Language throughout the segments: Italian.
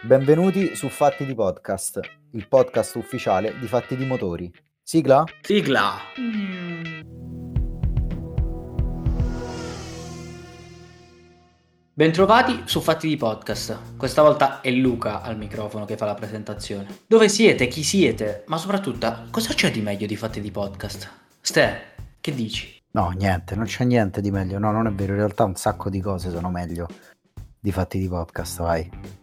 Benvenuti su Fatti di Podcast, il podcast ufficiale di Fatti di Motori. Sigla? Sigla! Bentrovati su Fatti di Podcast. Questa volta è Luca al microfono che fa la presentazione. Dove siete? Chi siete? Ma soprattutto, cosa c'è di meglio di Fatti di Podcast? Ste, che dici? No, niente, non c'è niente di meglio. No, non è vero, in realtà un sacco di cose sono meglio di Fatti di Podcast, vai.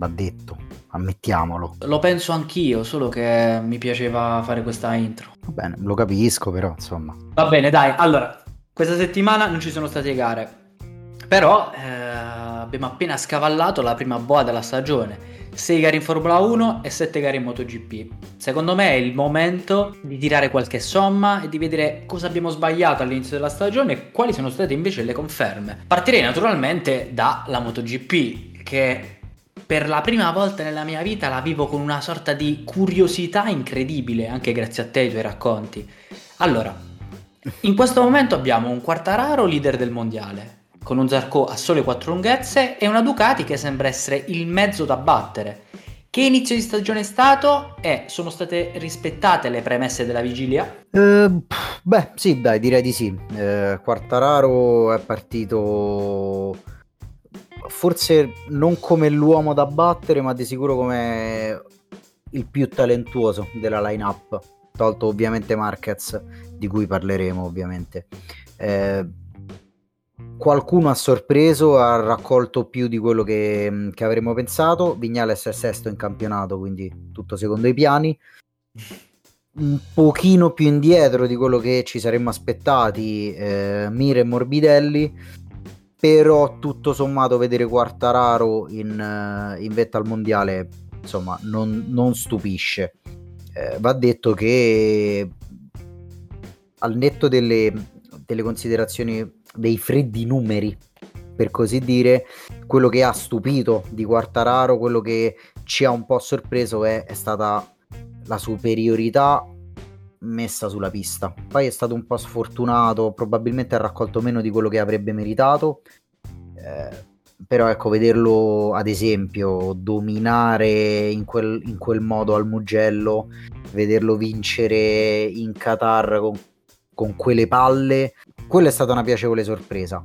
Va detto, ammettiamolo. Lo penso anch'io, solo che mi piaceva fare questa intro. Va bene, lo capisco, però insomma. Va bene, dai, allora, questa settimana non ci sono state gare. Però eh, abbiamo appena scavallato la prima boa della stagione. 6 gare in Formula 1 e 7 gare in MotoGP. Secondo me è il momento di tirare qualche somma e di vedere cosa abbiamo sbagliato all'inizio della stagione e quali sono state invece le conferme. Partirei naturalmente dalla MotoGP che per la prima volta nella mia vita la vivo con una sorta di curiosità incredibile, anche grazie a te e ai tuoi racconti. Allora, in questo momento abbiamo un Quartararo leader del mondiale, con un Zarco a sole 4 lunghezze e una Ducati che sembra essere il mezzo da battere. Che inizio di stagione è stato e sono state rispettate le premesse della vigilia? Uh, beh, sì, dai, direi di sì. Uh, Quartararo è partito forse non come l'uomo da battere, ma di sicuro come il più talentuoso della lineup, tolto ovviamente Marquez, di cui parleremo ovviamente. Eh, qualcuno ha sorpreso, ha raccolto più di quello che, che avremmo pensato. Vignales è sesto in campionato, quindi tutto secondo i piani. Un pochino più indietro di quello che ci saremmo aspettati, eh, Mire e Morbidelli. Però tutto sommato vedere Quartararo in, in vetta al mondiale insomma non, non stupisce. Eh, va detto che al netto delle, delle considerazioni dei freddi numeri, per così dire, quello che ha stupito di Quartararo, quello che ci ha un po' sorpreso è, è stata la superiorità messa sulla pista. Poi è stato un po' sfortunato, probabilmente ha raccolto meno di quello che avrebbe meritato. Eh, però ecco, vederlo ad esempio dominare in quel, in quel modo al Mugello, vederlo vincere in Qatar con, con quelle palle, quella è stata una piacevole sorpresa.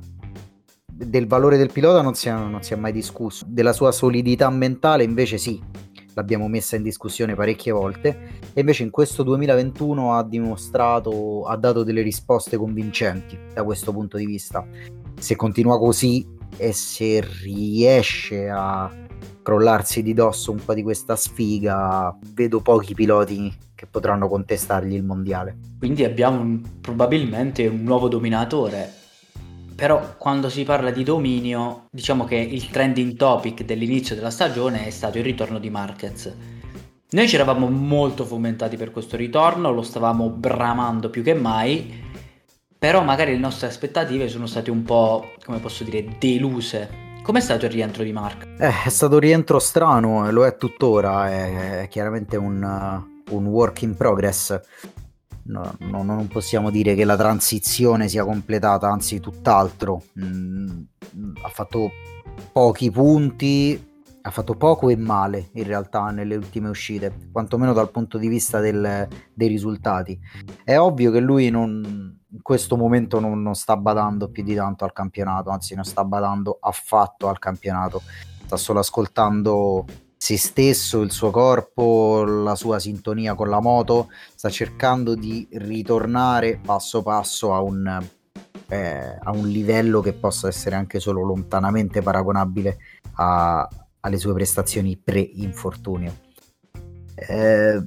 Del valore del pilota non si, è, non si è mai discusso, della sua solidità mentale invece sì, l'abbiamo messa in discussione parecchie volte e invece in questo 2021 ha dimostrato, ha dato delle risposte convincenti da questo punto di vista. Se continua così e se riesce a crollarsi di dosso un po' di questa sfiga, vedo pochi piloti che potranno contestargli il mondiale. Quindi abbiamo un, probabilmente un nuovo dominatore. Però quando si parla di dominio, diciamo che il trending topic dell'inizio della stagione è stato il ritorno di Marquez. Noi ci eravamo molto fomentati per questo ritorno, lo stavamo bramando più che mai, però magari le nostre aspettative sono state un po', come posso dire, deluse. Com'è stato il rientro di Mark? Eh, è stato un rientro strano, lo è tuttora, è, è chiaramente un, un work in progress. No, no, non possiamo dire che la transizione sia completata, anzi tutt'altro. Mm, ha fatto pochi punti, ha fatto poco e male in realtà nelle ultime uscite, quantomeno dal punto di vista del, dei risultati. È ovvio che lui non, in questo momento non, non, sta badando più di tanto al campionato, anzi non sta badando affatto al campionato, sta solo ascoltando se stesso, il suo corpo, la sua sintonia con la moto, sta cercando di ritornare passo passo a un, eh, a un livello che possa essere anche solo lontanamente paragonabile a, alle sue prestazioni pre-infortunio. Eh,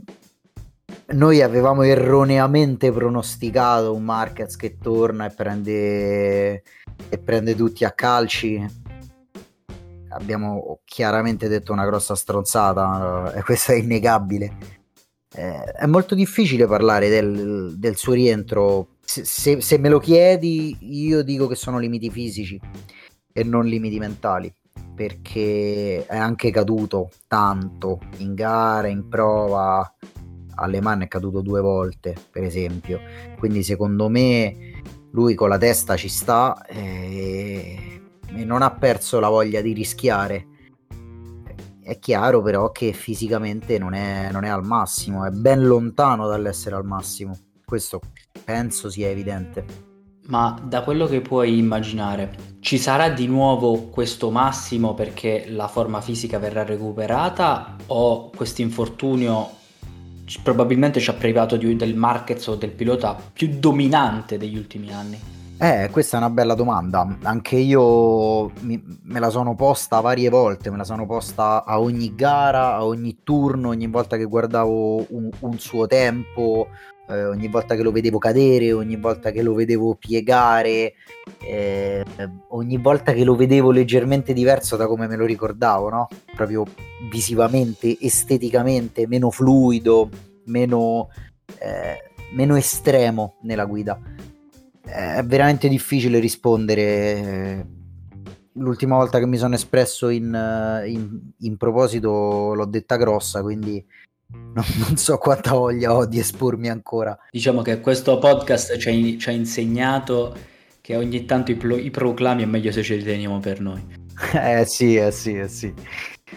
noi avevamo erroneamente pronosticato un Marquez che torna e prende, e prende tutti a calci abbiamo chiaramente detto una grossa stronzata, e questo è innegabile. Eh, è molto difficile parlare del, del suo rientro. Se, se, se, me lo chiedi, io dico che sono limiti fisici e non limiti mentali, perché è anche caduto tanto in gara, in prova. Alle mani è caduto due volte, per esempio. Quindi, secondo me, lui con la testa ci sta. E e non ha perso la voglia di rischiare. è chiaro però che fisicamente non è, non è al massimo, è ben lontano dall'essere al massimo. Questo penso sia evidente. Ma da quello che puoi immaginare, ci sarà di nuovo questo massimo perché la forma fisica verrà recuperata o questo infortunio probabilmente ci ha privato di, del Marquez o del pilota più dominante degli ultimi anni? Eh, questa è una bella domanda. Anche io mi, me la sono posta varie volte, me la sono posta a ogni gara, a ogni turno, ogni volta che guardavo un, un suo tempo, eh, ogni volta che lo vedevo cadere, ogni volta che lo vedevo piegare, eh, ogni volta che lo vedevo leggermente diverso da come me lo ricordavo, no? Proprio visivamente, esteticamente, meno fluido, meno, eh, meno estremo nella guida. È veramente difficile rispondere. L'ultima volta che mi sono espresso in, in, in proposito l'ho detta grossa, quindi non, non, so quanta voglia ho di espormi ancora. Diciamo che questo podcast ci ha, ci ha insegnato che ogni tanto i, pro, i, proclami è meglio se ce li teniamo per noi. Eh sì, eh sì, eh sì.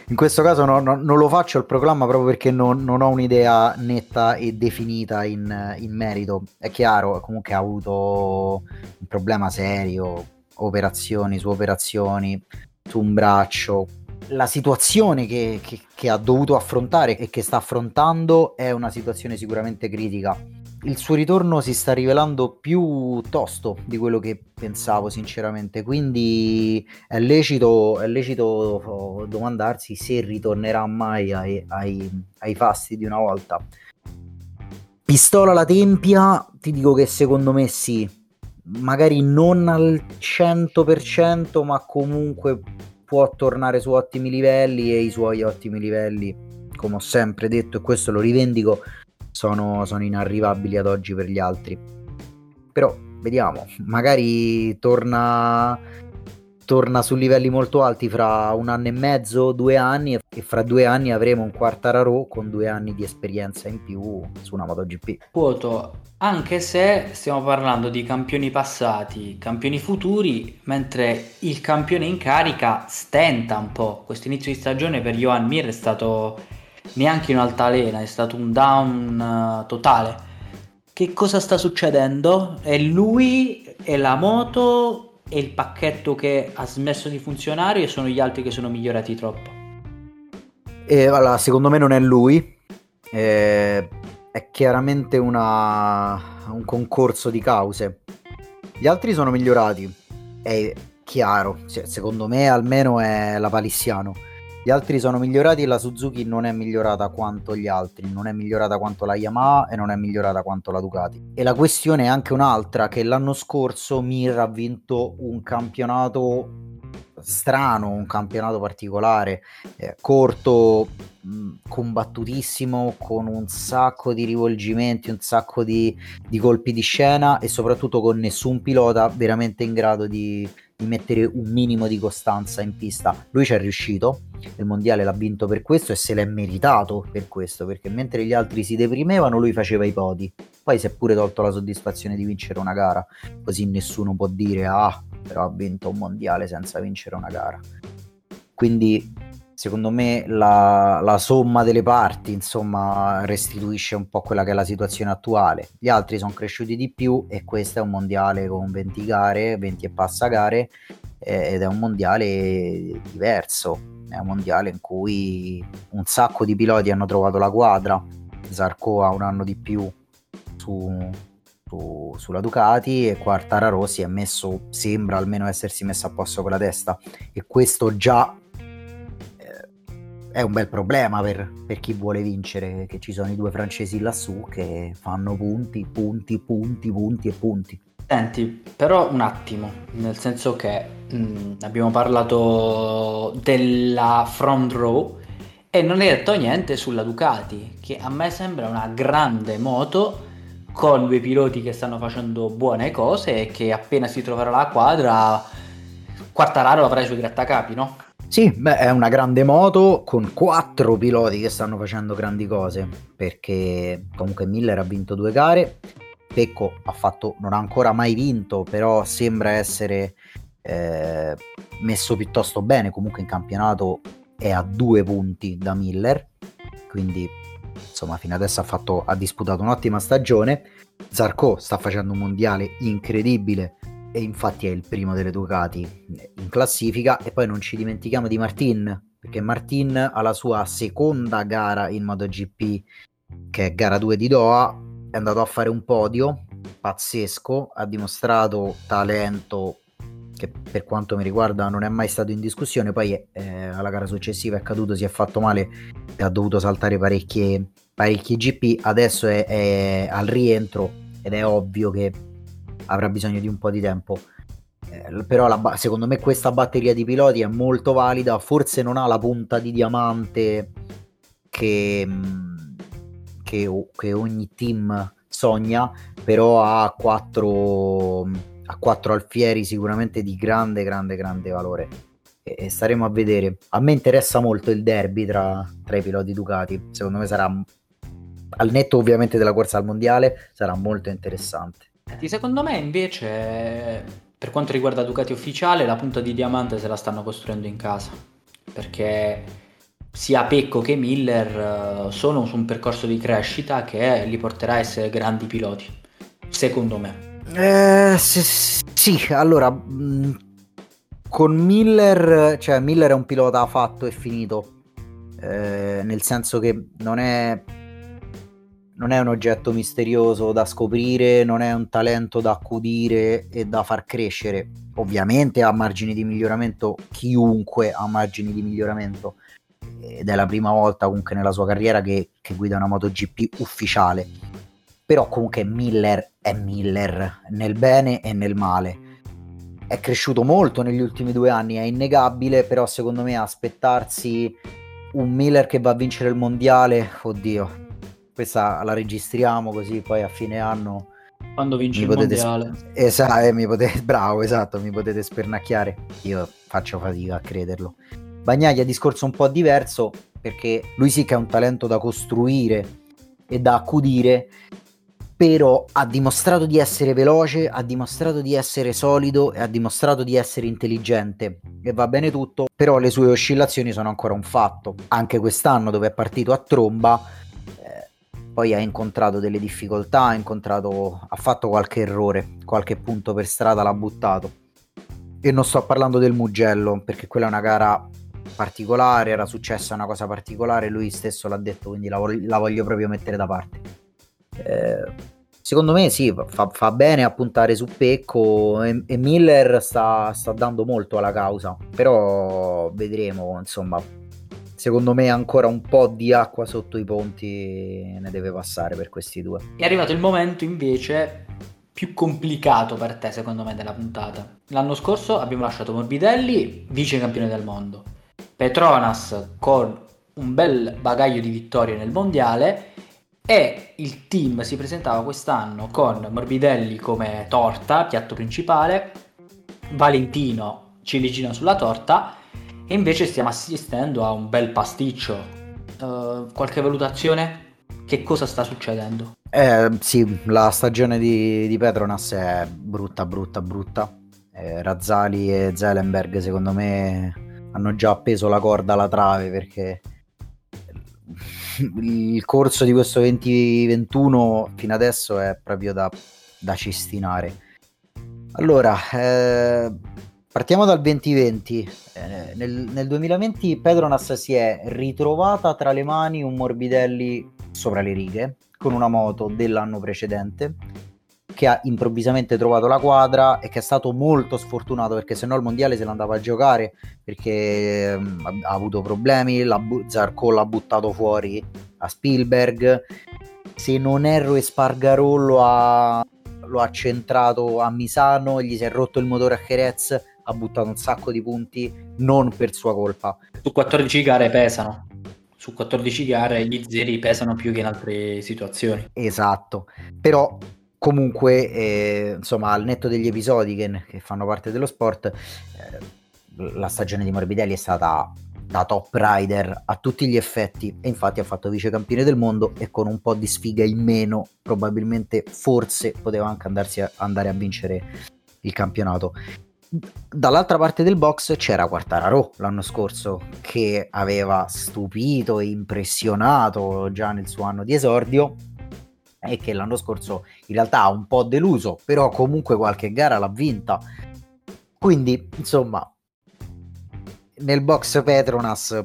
In questo caso no, no, non lo faccio il proclama proprio perché non, non ho un'idea netta e definita in, in, merito. È chiaro, comunque ha avuto un problema serio, operazioni su operazioni, su un braccio, la situazione che, che, che, ha dovuto affrontare e che sta affrontando è una situazione sicuramente critica. Il suo ritorno si sta rivelando più tosto di quello che pensavo sinceramente, quindi è lecito, è lecito domandarsi se ritornerà mai ai, ai, ai fasti di una volta. Pistola alla tempia, ti dico che secondo me sì, magari non al 100%, ma comunque può tornare su ottimi livelli e i suoi ottimi livelli, come ho sempre detto e questo lo rivendico, sono, sono inarrivabili ad oggi per gli altri. Però vediamo, magari torna torna su livelli molto alti fra un anno e mezzo, due anni e fra due anni avremo un Quartararo con due anni di esperienza in più su una MotoGP. Quoto, anche se stiamo parlando di campioni passati, campioni futuri, mentre il campione in carica stenta un po'. Questo inizio di stagione per Johan Mir è stato neanche un'altalena, è stato un down uh, totale. Che cosa sta succedendo? È lui, è la moto è il pacchetto che ha smesso di funzionare o sono gli altri che sono migliorati troppo? E, allora, secondo me non è lui, eh, è chiaramente una, un concorso di cause. Gli altri sono migliorati, è chiaro, secondo me almeno è la palissiano gli altri sono migliorati, la Suzuki non è migliorata quanto gli altri, non è migliorata quanto la Yamaha e non è migliorata quanto la Ducati. E la questione è anche un'altra, che l'anno scorso Mir ha vinto un campionato strano, un campionato particolare, eh, corto, mh, combattutissimo, con un sacco di rivolgimenti, un sacco di, di colpi di scena e soprattutto con nessun pilota veramente in grado di mettere un minimo di costanza in pista. Lui ci è riuscito, il mondiale l'ha vinto per questo e se l'è meritato per questo, perché mentre gli altri si deprimevano lui faceva i podi. Poi si è pure tolto la soddisfazione di vincere una gara, così nessuno può dire ah, però ha vinto un mondiale senza vincere una gara. Quindi secondo me la, la, somma delle parti insomma restituisce un po' quella che è la situazione attuale. Gli altri sono cresciuti di più e questo è un mondiale con 20 gare 20 e passa gare eh, ed è un mondiale diverso. È un mondiale in cui un sacco di piloti hanno trovato la quadra. Zarco ha un anno di più su, su, sulla Ducati e Quartararo si è messo sembra almeno essersi messo a posto con la testa. E questo già è un bel problema per, per, chi vuole vincere, che ci sono i due francesi lassù che fanno punti, punti, punti, punti e punti. Senti, però un attimo, nel senso che mh, mm, abbiamo parlato della front row e non hai detto niente sulla Ducati, che a me sembra una grande moto con due piloti che stanno facendo buone cose e che appena si troverà la quadra, Quartararo avrà i suoi grattacapi, no? Sì, beh, è una grande moto con quattro piloti che stanno facendo grandi cose, perché comunque Miller ha vinto due gare, Pecco ha fatto, non ha ancora mai vinto, però sembra essere eh, messo piuttosto bene, comunque in campionato è a due punti da Miller, quindi insomma fino adesso ha, fatto, ha disputato un'ottima stagione. Zarco sta facendo un mondiale incredibile e infatti è il primo delle Ducati in classifica. E poi non ci dimentichiamo di Martin perché Martin alla sua seconda gara in MotoGP che è gara 2 di Doha. È andato a fare un podio pazzesco. Ha dimostrato talento che per quanto mi riguarda non è mai stato in discussione. Poi eh, alla gara successiva è caduto si è fatto male e ha dovuto saltare parecchi GP adesso è, è al rientro ed è ovvio che avrà bisogno di un po' di tempo. Eh, però la, secondo me questa batteria di piloti è molto valida, forse non ha la punta di diamante che, mm, che, che ogni team sogna, però ha quattro, ha quattro alfieri sicuramente di grande, grande, grande valore. E staremo a vedere. A me interessa molto il derby tra, tra i piloti Ducati, secondo me sarà al netto ovviamente della corsa al mondiale, sarà molto interessante. Secondo me invece, per quanto riguarda Ducati ufficiale, la punta di diamante se la stanno costruendo in casa. Perché sia Pecco che Miller uh, sono su un percorso di crescita che li porterà a essere grandi piloti, secondo me. Eh, sì, sì, allora, mm, con Miller, cioè Miller è un pilota fatto e finito, eh, nel senso che non è non è un oggetto misterioso da scoprire, non è un talento da accudire e da far crescere. Ovviamente ha margini di miglioramento, chiunque ha margini di miglioramento ed è la prima volta comunque nella sua carriera che, che guida una MotoGP ufficiale. Però comunque Miller è Miller nel bene e nel male. È cresciuto molto negli ultimi due anni, è innegabile, però secondo me aspettarsi un Miller che va a vincere il mondiale, oddio, questa la registriamo così poi a fine anno quando vince il mondiale sp- esatto, eh, mi potete, bravo esatto mi potete spernacchiare. Io faccio fatica a crederlo. Bagnaglia discorso un po' diverso perché lui sì che ha un talento da costruire e da accudire però ha dimostrato di essere veloce, ha dimostrato di essere solido e ha dimostrato di essere intelligente. E va bene tutto, però le sue oscillazioni sono ancora un fatto. Anche quest'anno dove è partito a tromba poi ha incontrato delle difficoltà, ha, incontrato, ha fatto qualche errore, qualche punto per strada l'ha buttato. E non sto parlando del Mugello, perché quella è una gara particolare, era successa una cosa particolare, lui stesso l'ha detto, quindi la, voglio, la voglio proprio mettere da parte. Eh, secondo me sì, fa, fa, bene a puntare su Pecco e, e Miller sta, sta dando molto alla causa, però vedremo, insomma, secondo me ancora un po' di acqua sotto i ponti ne deve passare per questi due. È arrivato il momento invece più complicato per te secondo me della puntata. L'anno scorso abbiamo lasciato Morbidelli vice campione del mondo, Petronas con un bel bagaglio di vittorie nel mondiale e il team si presentava quest'anno con Morbidelli come torta, piatto principale, Valentino ciliegina sulla torta e invece stiamo assistendo a un bel pasticcio. Uh, qualche valutazione? Che cosa sta succedendo? Eh, sì, la stagione di, di Petronas è brutta, brutta, brutta. Eh, Razzali e Zelenberg secondo me hanno già appeso la corda alla trave perché il corso di questo 2021 fino adesso è proprio da, da cestinare. Allora, eh, Partiamo dal 2020. Eh, nel, nel, 2020 Petronas si è ritrovata tra le mani un Morbidelli sopra le righe con una moto dell'anno precedente che ha improvvisamente trovato la quadra e che è stato molto sfortunato perché se no il mondiale se l'andava a giocare perché eh, ha avuto problemi, la bu- Zarco l'ha buttato fuori a Spielberg se non erro Espargarollo ha, lo ha centrato a Misano, gli si è rotto il motore a Jerez ha buttato un sacco di punti non per sua colpa. Su 14 gare pesano. Su 14 gare gli zeri pesano più che in altre situazioni. Esatto. Però comunque, eh, insomma, al netto degli episodi che, che fanno parte dello sport, eh, la stagione di Morbidelli è stata da top rider a tutti gli effetti e infatti ha fatto vice campione del mondo e con un po' di sfiga in meno probabilmente forse poteva anche andarsi a, andare a vincere il campionato dall'altra parte del box c'era Quartararo l'anno scorso che aveva stupito e impressionato già nel suo anno di esordio e che l'anno scorso in realtà ha un po' deluso, però comunque qualche gara l'ha vinta. Quindi, insomma, nel box Petronas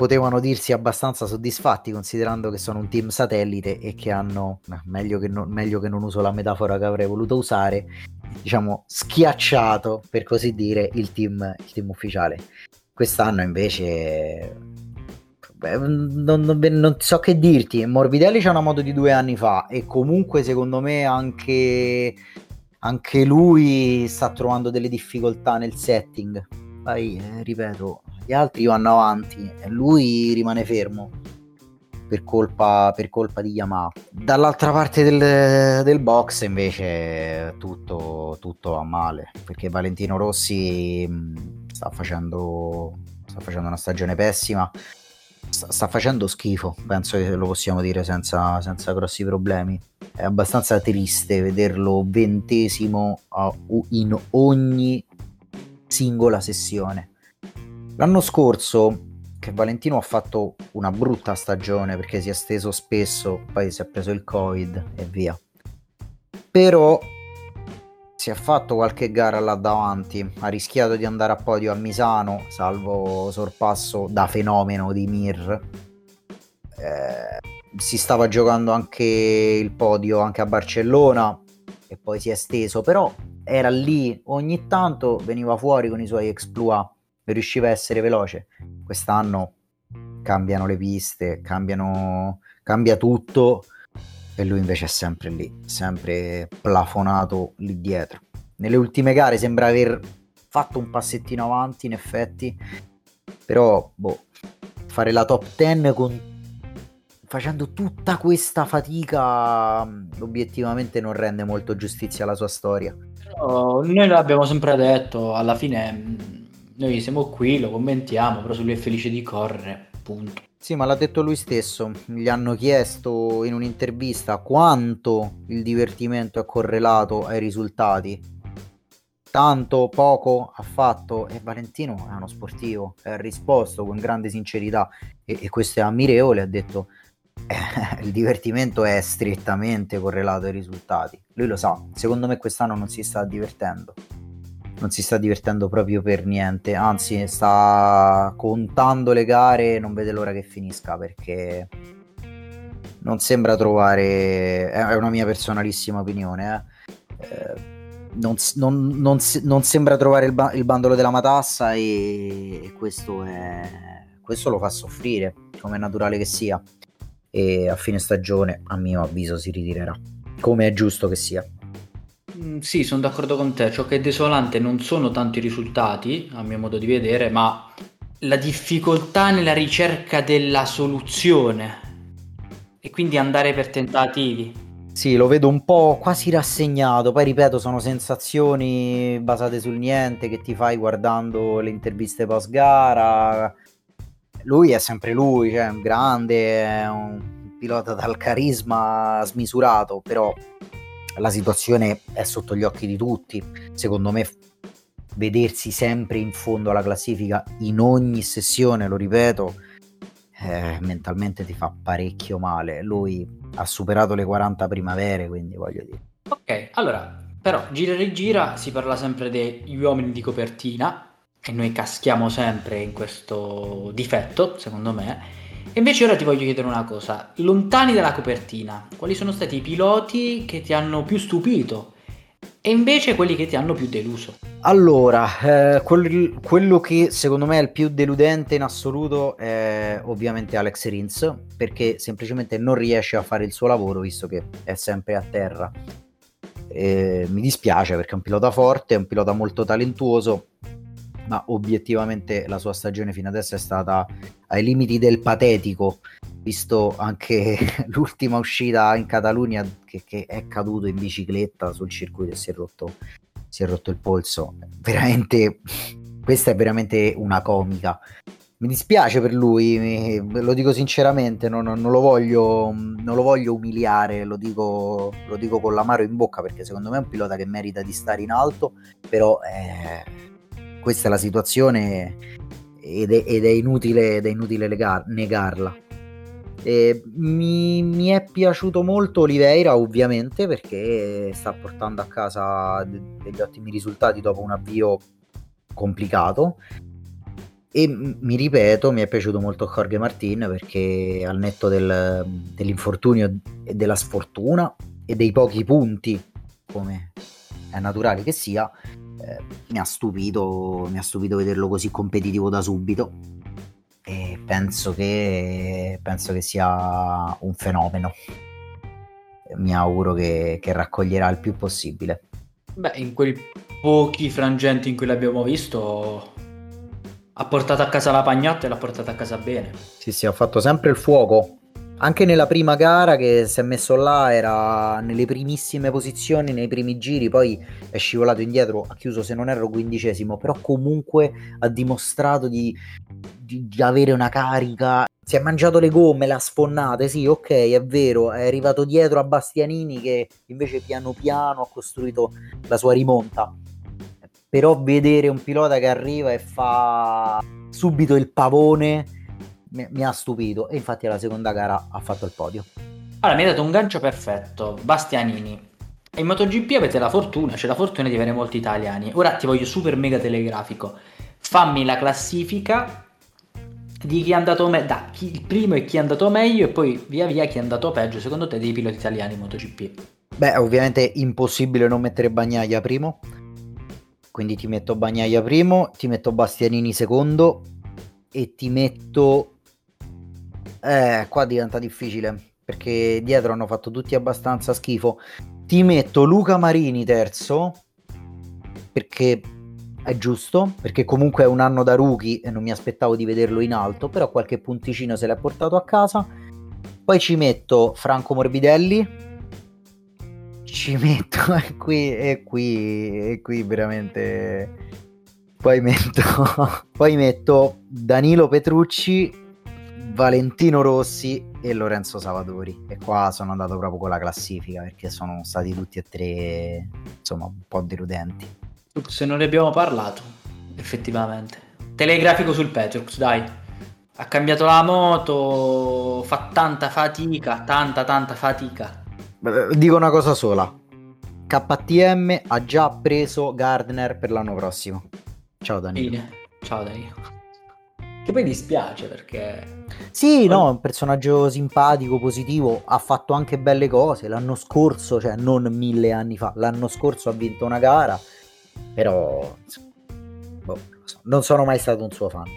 potevano dirsi abbastanza soddisfatti considerando che sono un team satellite e che hanno, meglio che, non, meglio che non uso la metafora che avrei voluto usare, diciamo schiacciato per così dire il team, il team ufficiale. Quest'anno invece beh, non, non, non, so che dirti, Morbidelli c'è una moto di due anni fa e comunque secondo me anche, anche lui sta trovando delle difficoltà nel setting. Poi, eh, ripeto, gli altri vanno avanti e lui rimane fermo per colpa, per colpa di Yamaha. Dall'altra parte del, del box invece tutto, tutto va male perché Valentino Rossi mm, sta facendo, sta facendo una stagione pessima. Sta, facendo schifo, penso che lo possiamo dire senza, senza grossi problemi. È abbastanza triste vederlo ventesimo in ogni singola sessione L'anno scorso, che Valentino ha fatto una brutta stagione perché si è steso spesso, poi si è preso il Covid e via. Però si è fatto qualche gara là davanti, ha rischiato di andare a podio a Misano, salvo sorpasso da fenomeno di Mir. Eh, si stava giocando anche il podio anche a Barcellona e poi si è steso, però era lì, ogni tanto veniva fuori con i suoi exploit riusciva a essere veloce. Quest'anno cambiano le piste, cambiano, cambia tutto e lui invece è sempre lì, sempre plafonato lì dietro. Nelle ultime gare sembra aver fatto un passettino avanti in effetti, però boh, fare la top 10 con facendo tutta questa fatica obiettivamente non rende molto giustizia alla sua storia. Oh, noi l'abbiamo sempre detto, alla fine noi siamo qui, lo commentiamo, però se lui è felice di correre, punto. Sì, ma l'ha detto lui stesso. Gli hanno chiesto in un'intervista quanto il divertimento è correlato ai risultati. Tanto, poco ha fatto e Valentino è uno sportivo, ha risposto con grande sincerità e, e questo è ammirevole, ha detto eh, il divertimento è strettamente correlato ai risultati. Lui lo sa, secondo me quest'anno non si sta divertendo non si sta divertendo proprio per niente, anzi sta contando le gare e non vede l'ora che finisca perché non sembra trovare, è una mia personalissima opinione, eh. Eh, non, non, non, non, sembra trovare il, ba- il, bandolo della matassa e, questo, è, questo lo fa soffrire, come è naturale che sia, e a fine stagione a mio avviso si ritirerà, come è giusto che sia. Mm, sì, sono d'accordo con te. Ciò che è desolante non sono tanto i risultati, a mio modo di vedere, ma la difficoltà nella ricerca della soluzione e quindi andare per tentativi. Sì, lo vedo un po' quasi rassegnato. Poi ripeto, sono sensazioni basate sul niente che ti fai guardando le interviste post gara. Lui è sempre lui, cioè un grande, è un pilota dal carisma smisurato, però la situazione è sotto gli occhi di tutti. Secondo me vedersi sempre in fondo alla classifica in ogni sessione, lo ripeto, eh, mentalmente ti fa parecchio male. Lui ha superato le 40 primavere, quindi voglio dire. Ok, allora, però gira e rigira si parla sempre degli uomini di copertina e noi caschiamo sempre in questo difetto, secondo me invece ora ti voglio chiedere una cosa, lontani dalla copertina, quali sono stati i piloti che ti hanno più stupito e invece quelli che ti hanno più deluso? Allora, eh, quel, quello che secondo me è il più deludente in assoluto è ovviamente Alex Rins, perché semplicemente non riesce a fare il suo lavoro visto che è sempre a terra. E mi dispiace perché è un pilota forte, è un pilota molto talentuoso, ma obiettivamente la sua stagione fino adesso è stata ai limiti del patetico, visto anche l'ultima uscita in Catalunya che, che, è caduto in bicicletta sul circuito e si è rotto, si è rotto il polso. Veramente, questa è veramente una comica. mi dispiace per lui, lo dico sinceramente, non, non, lo voglio, non, lo voglio, umiliare, lo dico, lo dico, con l'amaro in bocca perché secondo me è un pilota che merita di stare in alto, però eh, questa è la situazione ed è, ed è inutile, ed è inutile legar, negarla. Mi, mi, è piaciuto molto Oliveira ovviamente perché sta portando a casa degli ottimi risultati dopo un avvio complicato e mi ripeto, mi è piaciuto molto Jorge Martin perché al netto del, dell'infortunio e della sfortuna e dei pochi punti, come è naturale che sia, eh, mi, ha stupito, mi ha stupito vederlo così competitivo da subito e penso che, penso che sia un fenomeno. Mi auguro che, che raccoglierà il più possibile. Beh, in quei pochi frangenti in cui l'abbiamo visto ha portato a casa la pagnotta e l'ha portata a casa bene. Sì, sì, ha fatto sempre il fuoco. Anche nella prima gara che si è messo là era nelle primissime posizioni, nei primi giri, poi è scivolato indietro, ha chiuso se non erro quindicesimo, però comunque ha dimostrato di, di, di avere una carica. Si è mangiato le gomme, le ha sfonnate, sì, ok, è vero, è arrivato dietro a Bastianini che invece piano piano ha costruito la sua rimonta. Però vedere un pilota che arriva e fa subito il pavone mi, mi ha stupito e infatti alla seconda gara ha fatto il podio. Allora, mi hai dato un gancio perfetto, Bastianini. In MotoGP avete la fortuna, c'è la fortuna di avere molti italiani. Ora ti voglio super mega telegrafico. Fammi la classifica di chi è andato meglio, da chi, il primo e chi è andato meglio e poi via via chi è andato peggio secondo te dei piloti italiani in MotoGP. Beh, ovviamente impossibile non mettere Bagnaia primo quindi ti metto Bagnaia primo, ti metto Bastianini secondo e ti metto... Eh, qua diventa difficile perché dietro hanno fatto tutti abbastanza schifo. Ti metto Luca Marini terzo perché è giusto, perché comunque è un anno da rookie e non mi aspettavo di vederlo in alto, però qualche punticino se l'è portato a casa. Poi ci metto Franco Morbidelli ci metto e qui e qui e qui veramente poi metto poi metto Danilo Petrucci Valentino Rossi e Lorenzo Savadori e qua sono andato proprio con la classifica perché sono stati tutti e tre insomma un po' deludenti se non ne abbiamo parlato effettivamente telegrafico sul Petrux dai ha cambiato la moto fa tanta fatica tanta tanta fatica Dico una cosa sola. KTM ha già preso Gardner per l'anno prossimo. Ciao Danilo. Ciao Danilo. Che poi dispiace perché... Sì, no, è un personaggio simpatico, positivo, ha fatto anche belle cose. L'anno scorso, cioè non mille anni fa, l'anno scorso ha vinto una gara, però boh, non sono mai stato un suo fan,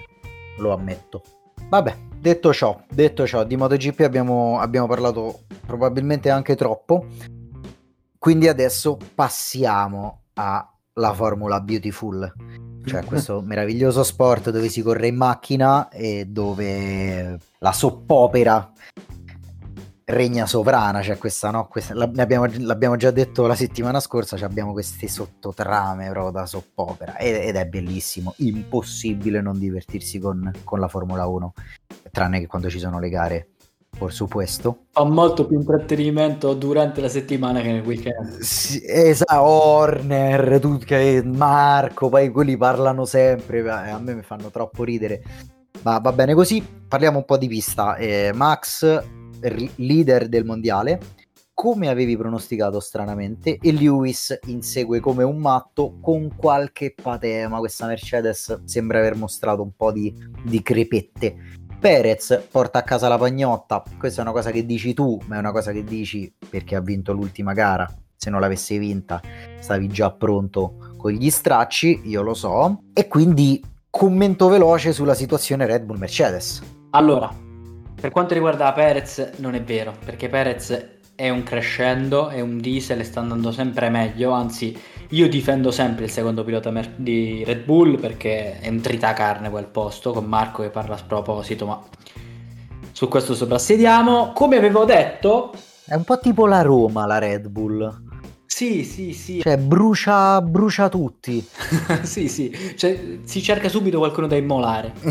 lo ammetto. Vabbè, detto ciò, detto ciò, di MotoGP abbiamo, abbiamo parlato probabilmente anche troppo. Quindi adesso passiamo alla Formula Beautiful, cioè questo meraviglioso sport dove si corre in macchina e dove la soppopera regna sovrana, cioè questa, no? Questa, l'abbiamo, l'abbiamo, già detto la settimana scorsa, cioè abbiamo queste sottotrame proprio da soppopera ed, ed, è bellissimo, impossibile non divertirsi con, con la Formula 1, tranne che quando ci sono le gare por supuesto. Ho molto più intrattenimento durante la settimana che nel weekend. Sì, esatto, Horner, tu, Marco, poi quelli parlano sempre, a me mi fanno troppo ridere. Ma va bene così, parliamo un po' di pista. Eh, Max, r- leader del mondiale, come avevi pronosticato stranamente, e Lewis insegue come un matto con qualche patema. Questa Mercedes sembra aver mostrato un po' di, di crepette Perez porta a casa la pagnotta, questa è una cosa che dici tu, ma è una cosa che dici perché ha vinto l'ultima gara. Se non l'avessi vinta, stavi già pronto con gli stracci, io lo so. E quindi commento veloce sulla situazione Red Bull Mercedes. Allora, per quanto riguarda Perez, non è vero, perché Perez è un crescendo, è un diesel e sta andando sempre meglio, anzi io difendo sempre il secondo pilota mer- di Red Bull perché è un tritacarne quel posto, con Marco che parla a sproposito, ma su questo soprassediamo. Come avevo detto... È un po' tipo la Roma la Red Bull. Sì, sì, sì. Cioè, brucia, brucia tutti. sì, sì. Cioè, si cerca subito qualcuno da immolare.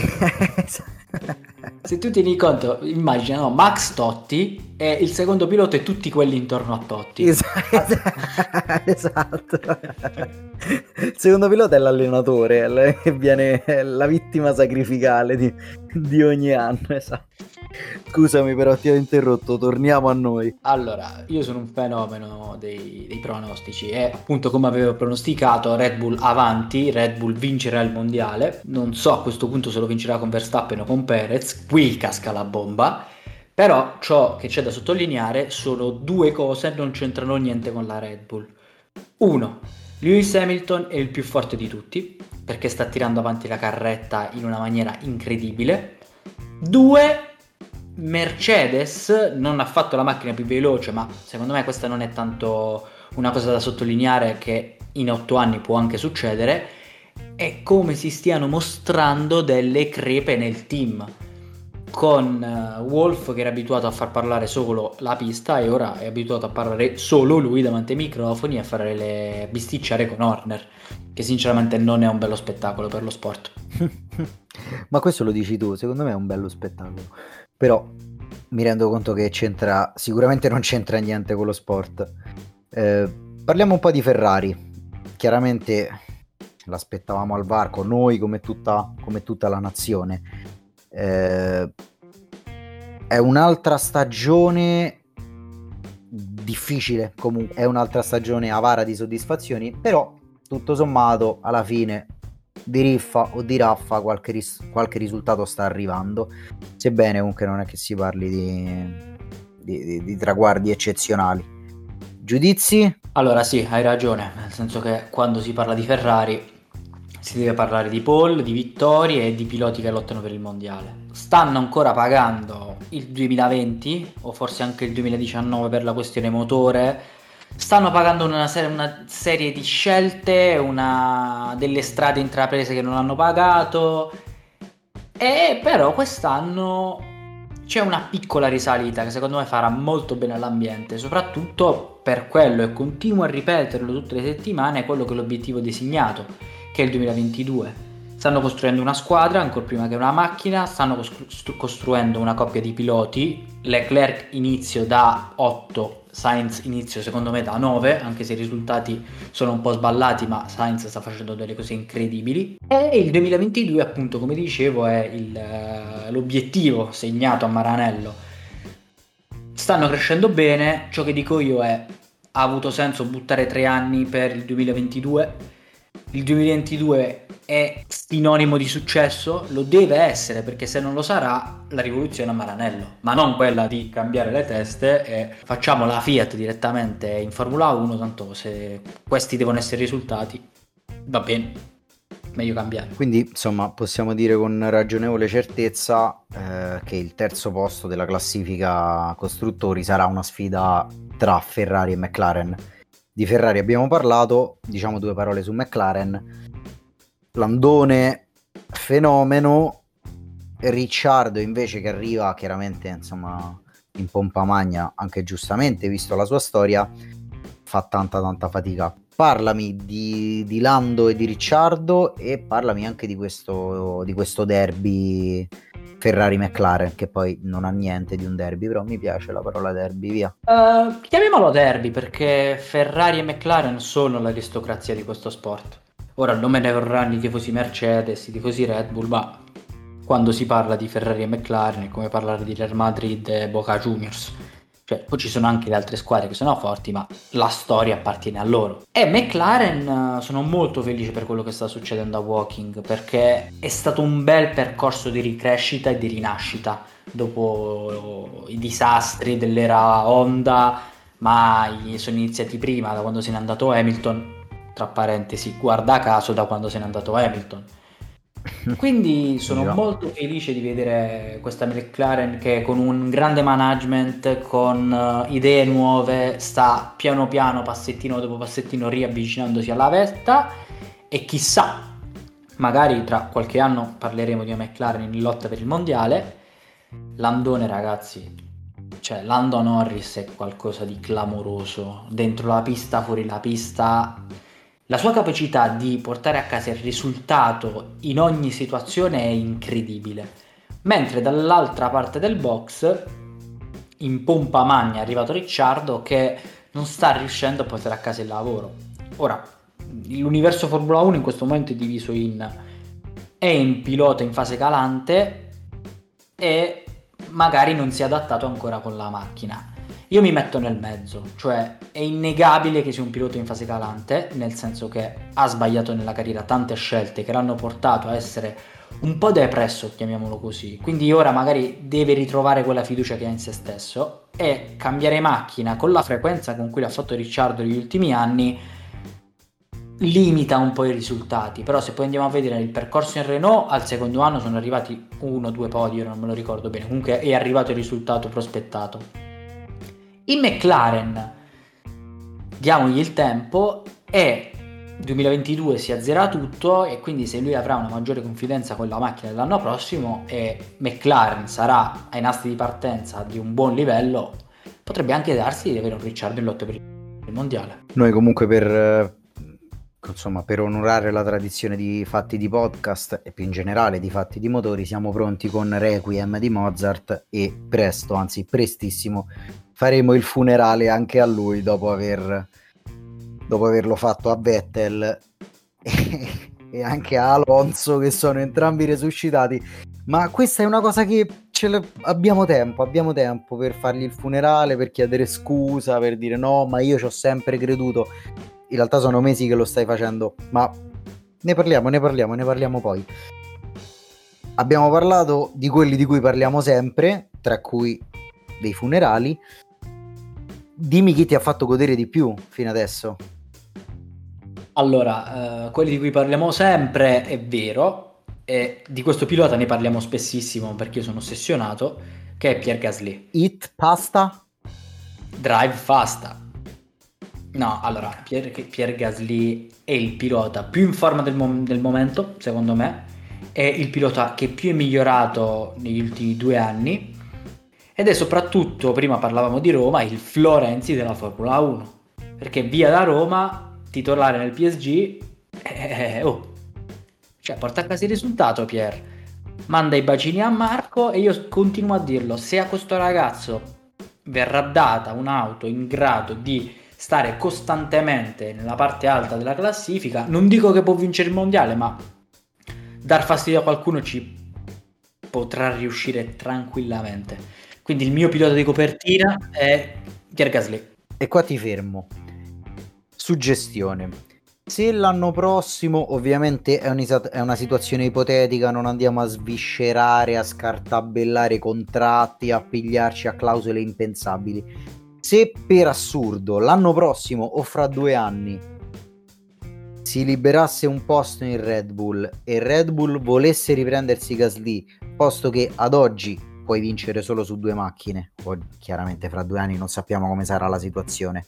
Se tu tieni conto, immagina, no, Max Totti e il secondo pilota e tutti quelli intorno a Totti. esatto. Il secondo pilota è l'allenatore, che viene la vittima sacrificale di, di ogni anno, esatto. Scusami però ti ho interrotto, torniamo a noi. Allora, io sono un fenomeno dei, dei, pronostici e appunto come avevo pronosticato Red Bull avanti, Red Bull vincerà il mondiale. Non so a questo punto se lo vincerà con Verstappen o con Perez, qui casca la bomba. Però ciò che c'è da sottolineare sono due cose, non c'entrano niente con la Red Bull. Uno, Lewis Hamilton è il più forte di tutti perché sta tirando avanti la carretta in una maniera incredibile. Due, Mercedes non ha fatto la macchina più veloce, ma secondo me questa non è tanto una cosa da sottolineare che in otto anni può anche succedere, è come si stiano mostrando delle crepe nel team. Con uh, Wolf che era abituato a far parlare solo la pista e ora è abituato a parlare solo lui davanti ai microfoni e a fare le bisticciare con Horner, che sinceramente non è un bello spettacolo per lo sport. Ma questo lo dici tu, secondo me è un bello spettacolo però mi rendo conto che c'entra, sicuramente non c'entra niente con lo sport. Eh, parliamo un po' di Ferrari. Chiaramente l'aspettavamo al varco, noi come tutta, come tutta la nazione. Eh, è un'altra stagione difficile comunque, è un'altra stagione avara di soddisfazioni, però tutto sommato alla fine di riffa o di raffa qualche, ris- qualche risultato sta arrivando, sebbene comunque non è che si parli di, di, di, di traguardi eccezionali. Giudizi? Allora sì, hai ragione, nel senso che quando si parla di Ferrari si deve parlare di pole, di vittorie e di piloti che lottano per il mondiale. Stanno ancora pagando il 2020 o forse anche il 2019 per la questione motore stanno pagando una, ser- una serie di scelte, una... delle strade intraprese che non hanno pagato. E però quest'anno c'è una piccola risalita che secondo me farà molto bene all'ambiente, soprattutto per quello, e continuo a ripeterlo tutte le settimane, quello che è l'obiettivo designato, che è il 2022 stanno costruendo una squadra ancora prima che una macchina, stanno costru- costruendo una coppia di piloti, Leclerc inizio da 8, Sainz inizio secondo me da 9, anche se i risultati sono un po' sballati, ma Sainz sta facendo delle cose incredibili. E il 2022 appunto come dicevo è il, eh, l'obiettivo segnato a Maranello. Stanno crescendo bene, ciò che dico io è ha avuto senso buttare tre anni per il 2022 il 2022 è sinonimo di successo, lo deve essere perché se non lo sarà la rivoluzione a Maranello, ma non quella di cambiare le teste e facciamo la Fiat direttamente in Formula 1, tanto se questi devono essere risultati va bene, meglio cambiare. Quindi insomma possiamo dire con ragionevole certezza eh, che il terzo posto della classifica costruttori sarà una sfida tra Ferrari e McLaren di Ferrari abbiamo parlato, diciamo due parole su McLaren. Landone fenomeno, Ricciardo invece che arriva chiaramente insomma in pompa magna, anche giustamente visto la sua storia, fa tanta tanta fatica. Parlami di, di Lando e di Ricciardo e parlami anche di questo, di questo derby Ferrari-McLaren, che poi non ha niente di un derby, però mi piace la parola derby, via. Uh, chiamiamolo derby perché Ferrari e McLaren sono l'aristocrazia di questo sport. Ora non me ne vorranno i tifosi Mercedes, i tifosi Red Bull, ma quando si parla di Ferrari e McLaren è come parlare di Real Madrid e Boca Juniors. Cioè, poi ci sono anche le altre squadre che sono forti, ma la storia appartiene a loro. E McLaren eh, sono molto felice per quello che sta succedendo a Walking, perché è stato un bel percorso di ricrescita e di rinascita dopo i disastri dell'era Honda, ma sono iniziati prima, da quando se n'è andato Hamilton, tra parentesi, guarda caso da quando se n'è andato Hamilton quindi sono yeah. molto felice di vedere questa McLaren che con un grande management, con uh, idee nuove, sta piano piano, passettino dopo passettino, riavvicinandosi alla vetta e chissà, magari tra qualche anno parleremo di una McLaren in lotta per il mondiale. Landone ragazzi, cioè Lando Norris è qualcosa di clamoroso, dentro la pista, fuori la pista, la sua capacità di portare a casa il risultato in ogni situazione è incredibile. Mentre dall'altra parte del box, in pompa magna, è arrivato Ricciardo che non sta riuscendo a portare a casa il lavoro. Ora, l'universo Formula 1 in questo momento è diviso in è in pilota in fase calante e magari non si è adattato ancora con la macchina. Io mi metto nel mezzo, cioè è innegabile che sia un pilota in fase calante, nel senso che ha sbagliato nella carriera tante scelte che l'hanno portato a essere un po' depresso, chiamiamolo così. Quindi ora magari deve ritrovare quella fiducia che ha in se stesso e cambiare macchina con la frequenza con cui l'ha fatto Ricciardo negli ultimi anni limita un po' i risultati, però se poi andiamo a vedere il percorso in Renault, al secondo anno sono arrivati uno o due podi, non me lo ricordo bene, comunque è arrivato il risultato prospettato. In McLaren, diamogli il tempo e 2022 si azzera tutto e quindi se lui avrà una maggiore confidenza con la macchina dell'anno prossimo e McLaren sarà ai nastri di partenza di un buon livello, potrebbe anche darsi di avere un Ricciardo in lotta per il mondiale. Noi comunque per insomma, per onorare la tradizione di fatti di podcast e più in generale di fatti di motori, siamo pronti con Requiem di Mozart e presto, anzi prestissimo, faremo il funerale anche a lui dopo, aver, dopo averlo fatto a Vettel e, e anche a Alonso che sono entrambi resuscitati. Ma questa è una cosa che abbiamo tempo, abbiamo tempo per fargli il funerale, per chiedere scusa, per dire no, ma io ci ho sempre creduto in realtà sono mesi che lo stai facendo, ma ne parliamo, ne parliamo, ne parliamo poi. Abbiamo parlato di quelli di cui parliamo sempre, tra cui dei funerali. Dimmi chi ti ha fatto godere di più fino adesso. Allora, eh, quelli di cui parliamo sempre è vero, e di questo pilota ne parliamo spessissimo perché io sono ossessionato, che è Pierre Gasly. It pasta? Drive fasta. No, allora, Pierre, Pierre, Gasly è il pilota più in forma del, mom- del, momento, secondo me, è il pilota che più è migliorato negli ultimi due anni ed è soprattutto, prima parlavamo di Roma, il Florenzi della Formula 1, perché via da Roma, titolare nel PSG, eh, eh, oh, cioè porta a casa il risultato Pierre, manda i bacini a Marco e io continuo a dirlo, se a questo ragazzo verrà data un'auto in grado di stare costantemente nella parte alta della classifica. Non dico che può vincere il mondiale, ma dar fastidio a qualcuno ci potrà riuscire tranquillamente. Quindi il mio pilota di copertina è Pierre Gasly. E qua ti fermo. Suggestione. Se l'anno prossimo, ovviamente è, è una situazione ipotetica, non andiamo a sviscerare, a scartabellare contratti, a pigliarci a clausole impensabili se per assurdo l'anno prossimo o fra due anni si liberasse un posto in Red Bull e Red Bull volesse riprendersi Gasly, posto che ad oggi puoi vincere solo su due macchine, poi chiaramente fra due anni non sappiamo come sarà la situazione,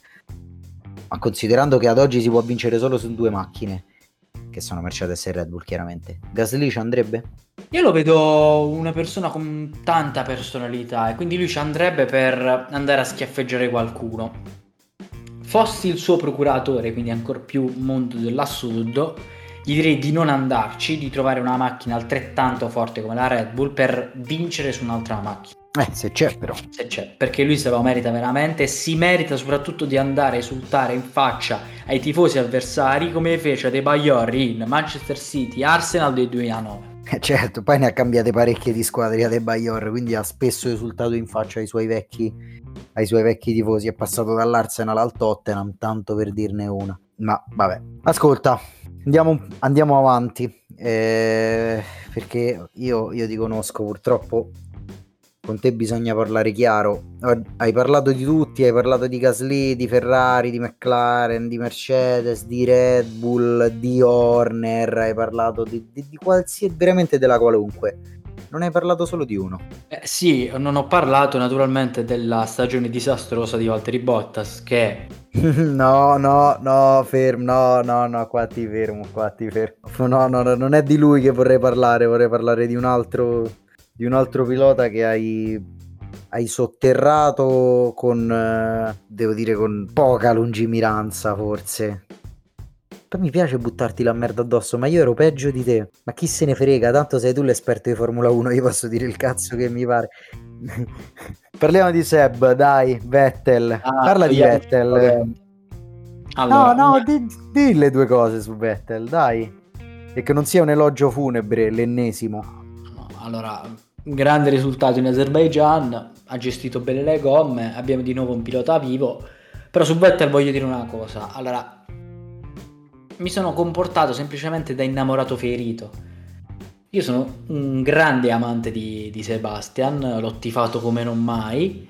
ma considerando che ad oggi si può vincere solo su due macchine, che sono Mercedes e Red Bull chiaramente, Gasly ci andrebbe? Io lo vedo una persona con tanta personalità e quindi lui ci andrebbe per andare a schiaffeggiare qualcuno. Fossi il suo procuratore, quindi ancora più mondo dell'assurdo, gli direi di non andarci, di trovare una macchina altrettanto forte come la Red Bull per vincere su un'altra macchina. Eh, se c'è però. Se c'è, perché lui se lo merita veramente e si merita soprattutto di andare a esultare in faccia ai tifosi avversari come fece De Bagliori in Manchester City, Arsenal del 2009. Eh, certo, poi ne ha cambiate parecchie di squadre De Bayor, quindi ha spesso esultato in faccia ai suoi vecchi, ai suoi vecchi tifosi. È passato dall'Arsenal al Tottenham, tanto per dirne una. Ma vabbè, ascolta, andiamo, andiamo avanti. Eh, perché io, io ti conosco purtroppo con te bisogna parlare chiaro. Hai parlato di tutti, hai parlato di Gasly, di Ferrari, di McLaren, di Mercedes, di Red Bull, di Horner, hai parlato di, di, di qualsiasi, veramente della qualunque. Non hai parlato solo di uno. Eh, sì, non ho parlato naturalmente della stagione disastrosa di Valtteri Bottas che... no, no, no, fermo, no, no, no, qua ti fermo, qua ti fermo. No, no, no, non è di lui che vorrei parlare, vorrei parlare di un altro di un altro pilota che hai, hai sotterrato con, eh, devo dire, con poca lungimiranza forse. Poi mi piace buttarti la merda addosso, ma io ero peggio di te. Ma chi se ne frega, tanto sei tu l'esperto di Formula 1, io posso dire il cazzo che mi pare. Parliamo di Seb, dai, Vettel. Ah, Parla di Vettel. Allora, no, no, di, di le due cose su Vettel, dai. E che non sia un elogio funebre, l'ennesimo. Allora, grande risultato in Azerbaijan, ha gestito bene le gomme, abbiamo di nuovo un pilota vivo. Però su Vettel voglio dire una cosa. Allora, mi sono comportato semplicemente da innamorato ferito. Io sono un grande amante di, di Sebastian, l'ho tifato come non mai.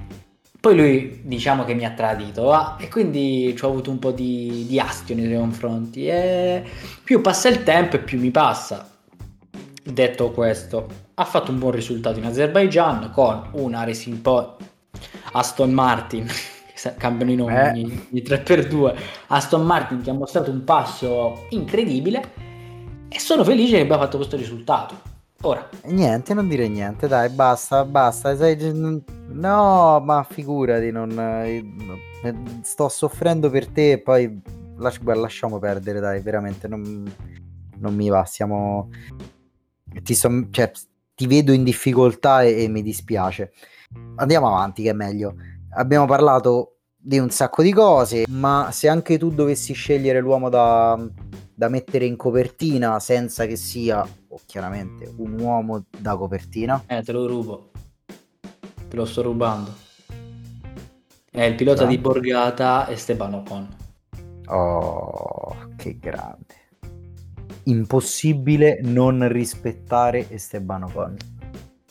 Poi lui diciamo che mi ha tradito va? e quindi ho avuto un po' di, di astio nei suoi confronti e più passa il tempo e più mi passa. Detto questo, ha fatto un buon risultato in Azerbaijan con una Racing Point Aston Martin cambiano i nomi eh. ogni 3x2 Aston Martin che ha mostrato un passo incredibile e sono felice che abbia fatto questo risultato. Ora. Niente non dire niente dai basta basta. No ma figurati non eh, sto soffrendo per te e poi Lasci... lasciamo perdere dai veramente non, non mi va siamo ti, so... cioè, ti vedo in difficoltà e... e mi dispiace. Andiamo avanti che è meglio. Abbiamo parlato di un sacco di cose, ma se anche tu dovessi scegliere l'uomo da, da mettere in copertina senza che sia, oh, chiaramente, un uomo da copertina. Eh, te lo rubo. Te lo sto rubando. È il pilota grande. di Borgata Esteban Ocon. Oh, che grande. Impossibile non rispettare Esteban Ocon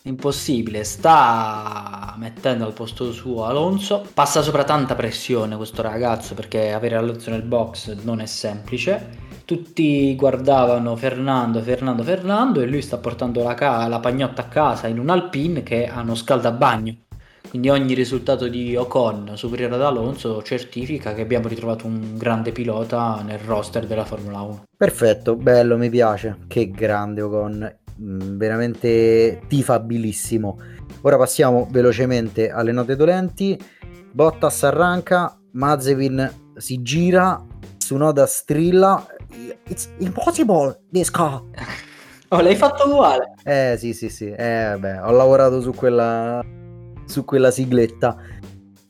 impossibile, sta mettendo al posto suo Alonso, passa sopra tanta pressione questo ragazzo perché avere Alonso nel box non è semplice. Tutti guardavano Fernando, Fernando, Fernando e lui sta portando la, ca- la pagnotta a casa in un Alpine che ha uno scaldabagno. Quindi ogni risultato di Ocon superiore ad Alonso certifica che abbiamo ritrovato un grande pilota nel roster della Formula 1. Perfetto, bello, mi piace. Che grande Ocon. Mm, veramente tifabilissimo. Ora passiamo velocemente alle note dolenti. Bottas arranca, Mazepin si gira, Sunoda strilla. It's impossible this car. Oh, l'hai fatto uguale. Eh sì, sì, sì. Eh, beh, ho lavorato su quella, su quella sigletta.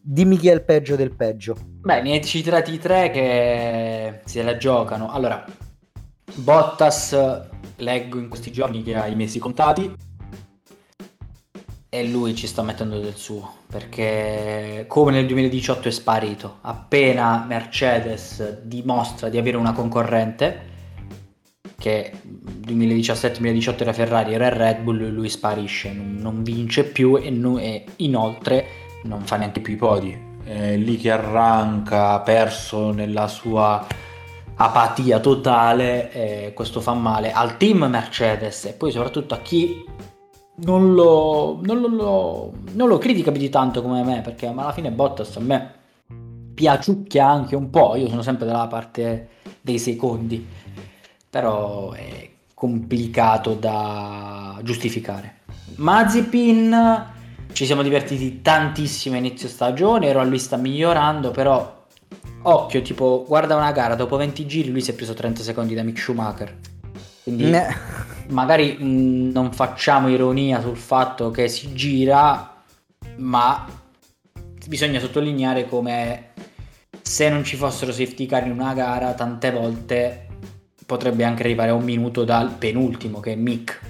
Dimmi chi è il peggio del peggio. Beh, ne hai citati tre che se la giocano. Allora, Bottas leggo in questi giorni che ha i mesi contati. E lui ci sta mettendo del suo perché come nel 2018 è sparito appena Mercedes dimostra di avere una concorrente che 2017-2018 era Ferrari era Red Bull lui sparisce non, non vince più e, e, inoltre non fa neanche più i podi. È lì che arranca perso nella sua apatia totale e questo fa male al team Mercedes e poi soprattutto a chi non lo, non lo, non lo critica più di tanto come me perché alla fine Bottas a me piaciucchia anche un po', io sono sempre dalla parte dei secondi, però è complicato da giustificare. Mazepin ci siamo divertiti tantissimo a inizio stagione, ero a lui sta migliorando, però occhio, tipo, guarda una gara, dopo 20 giri lui si è preso 30 secondi da Mick Schumacher. Quindi ne. magari mh, mm, non facciamo ironia sul fatto che si gira, ma bisogna sottolineare come se non ci fossero safety car in una gara, tante volte potrebbe anche arrivare a un minuto dal penultimo che è Mick.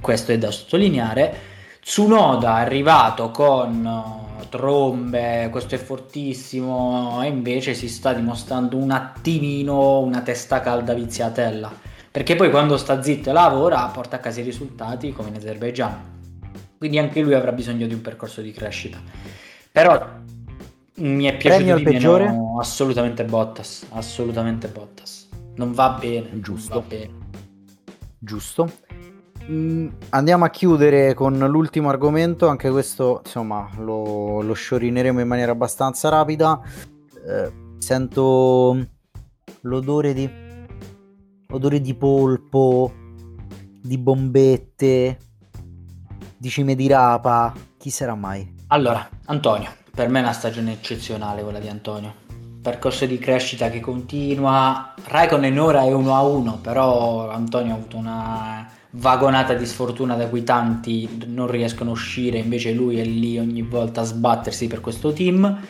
Questo è da sottolineare. Tsunoda è arrivato con trombe, questo è fortissimo, e invece si sta dimostrando un attimino una testa calda viziatella. Perché poi quando sta zitto e lavora porta a casa i risultati come in Azerbaijan. Quindi anche lui avrà bisogno di un percorso di crescita. Però mi è piaciuto di peggiore? meno assolutamente Bottas, assolutamente Bottas. Non va bene, giusto. Va bene. Giusto. Mm, andiamo a chiudere con l'ultimo argomento, anche questo insomma lo, lo sciorineremo in maniera abbastanza rapida. Eh, sento l'odore di, odore di polpo, di bombette, di cime di rapa. Chi sarà mai? Allora, Antonio, per me è una stagione eccezionale quella di Antonio. Percorso di crescita che continua. Raikkonen ora è 1 a 1, però Antonio ha avuto una vagonata di sfortuna da cui tanti non riescono a uscire, invece lui è lì ogni volta a sbattersi per questo team.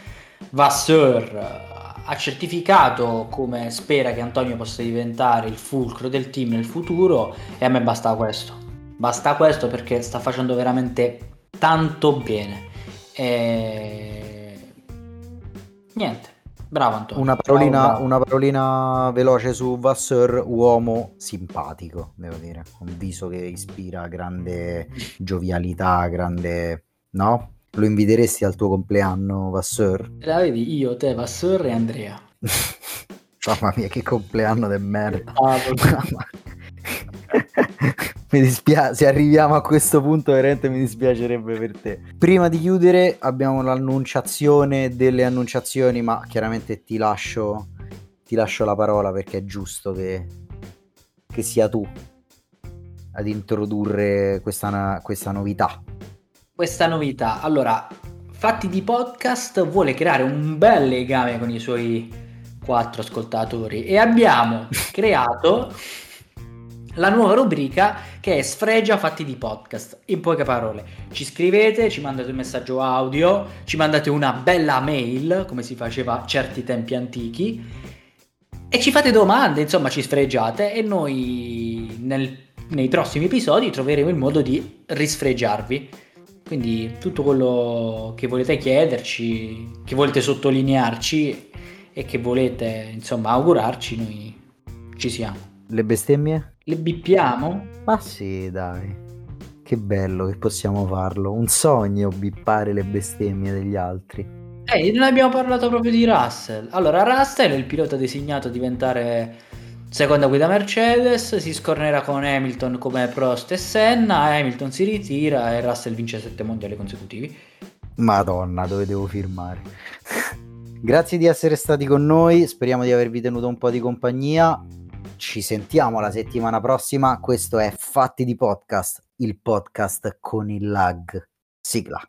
Vasseur ha certificato come spera che Antonio possa diventare il fulcro del team nel futuro e a me basta questo. Basta questo perché sta facendo veramente tanto bene. E... Niente. Bravo Antonio. Una parolina, bravo, bravo. una parolina veloce su Vasseur, uomo simpatico, devo dire, un viso che ispira grande giovialità, grande... no? Lo inviteresti al tuo compleanno, Vasseur? La vedi io, te, Vasseur e Andrea. Mamma mia, che compleanno de merda. Ah, mi dispiace, se arriviamo a questo punto veramente mi dispiacerebbe per te. Prima di chiudere abbiamo l'annunciazione delle annunciazioni, ma chiaramente ti lascio, ti lascio la parola perché è giusto che, che sia tu ad introdurre questa, questa novità. Questa novità, allora, Fatti di Podcast vuole creare un bel legame con i suoi quattro ascoltatori e abbiamo creato la nuova rubrica che è Sfregia Fatti di Podcast. In poche parole, ci scrivete, ci mandate un messaggio audio, ci mandate una bella mail, come si faceva certi tempi antichi, e ci fate domande, insomma ci sfregiate e noi nel, nei prossimi episodi troveremo il modo di risfregiarvi. Quindi tutto quello che volete chiederci, che volete sottolinearci e che volete insomma augurarci, noi ci siamo. Le bestemmie? Le bippiamo? Ma sì, dai. Che bello che possiamo farlo. Un sogno bippare le bestemmie degli altri. Eh, non abbiamo parlato proprio di Russell. Allora, Russell è il pilota designato a diventare seconda guida Mercedes, si scornerà con Hamilton come Prost e Senna, Hamilton si ritira e Russell vince sette mondiali consecutivi. Madonna, dove devo firmare? Grazie di essere stati con noi, speriamo di avervi tenuto un po' di compagnia. Ci sentiamo la settimana prossima. Questo è Fatti di Podcast, il podcast con il lag. Sigla.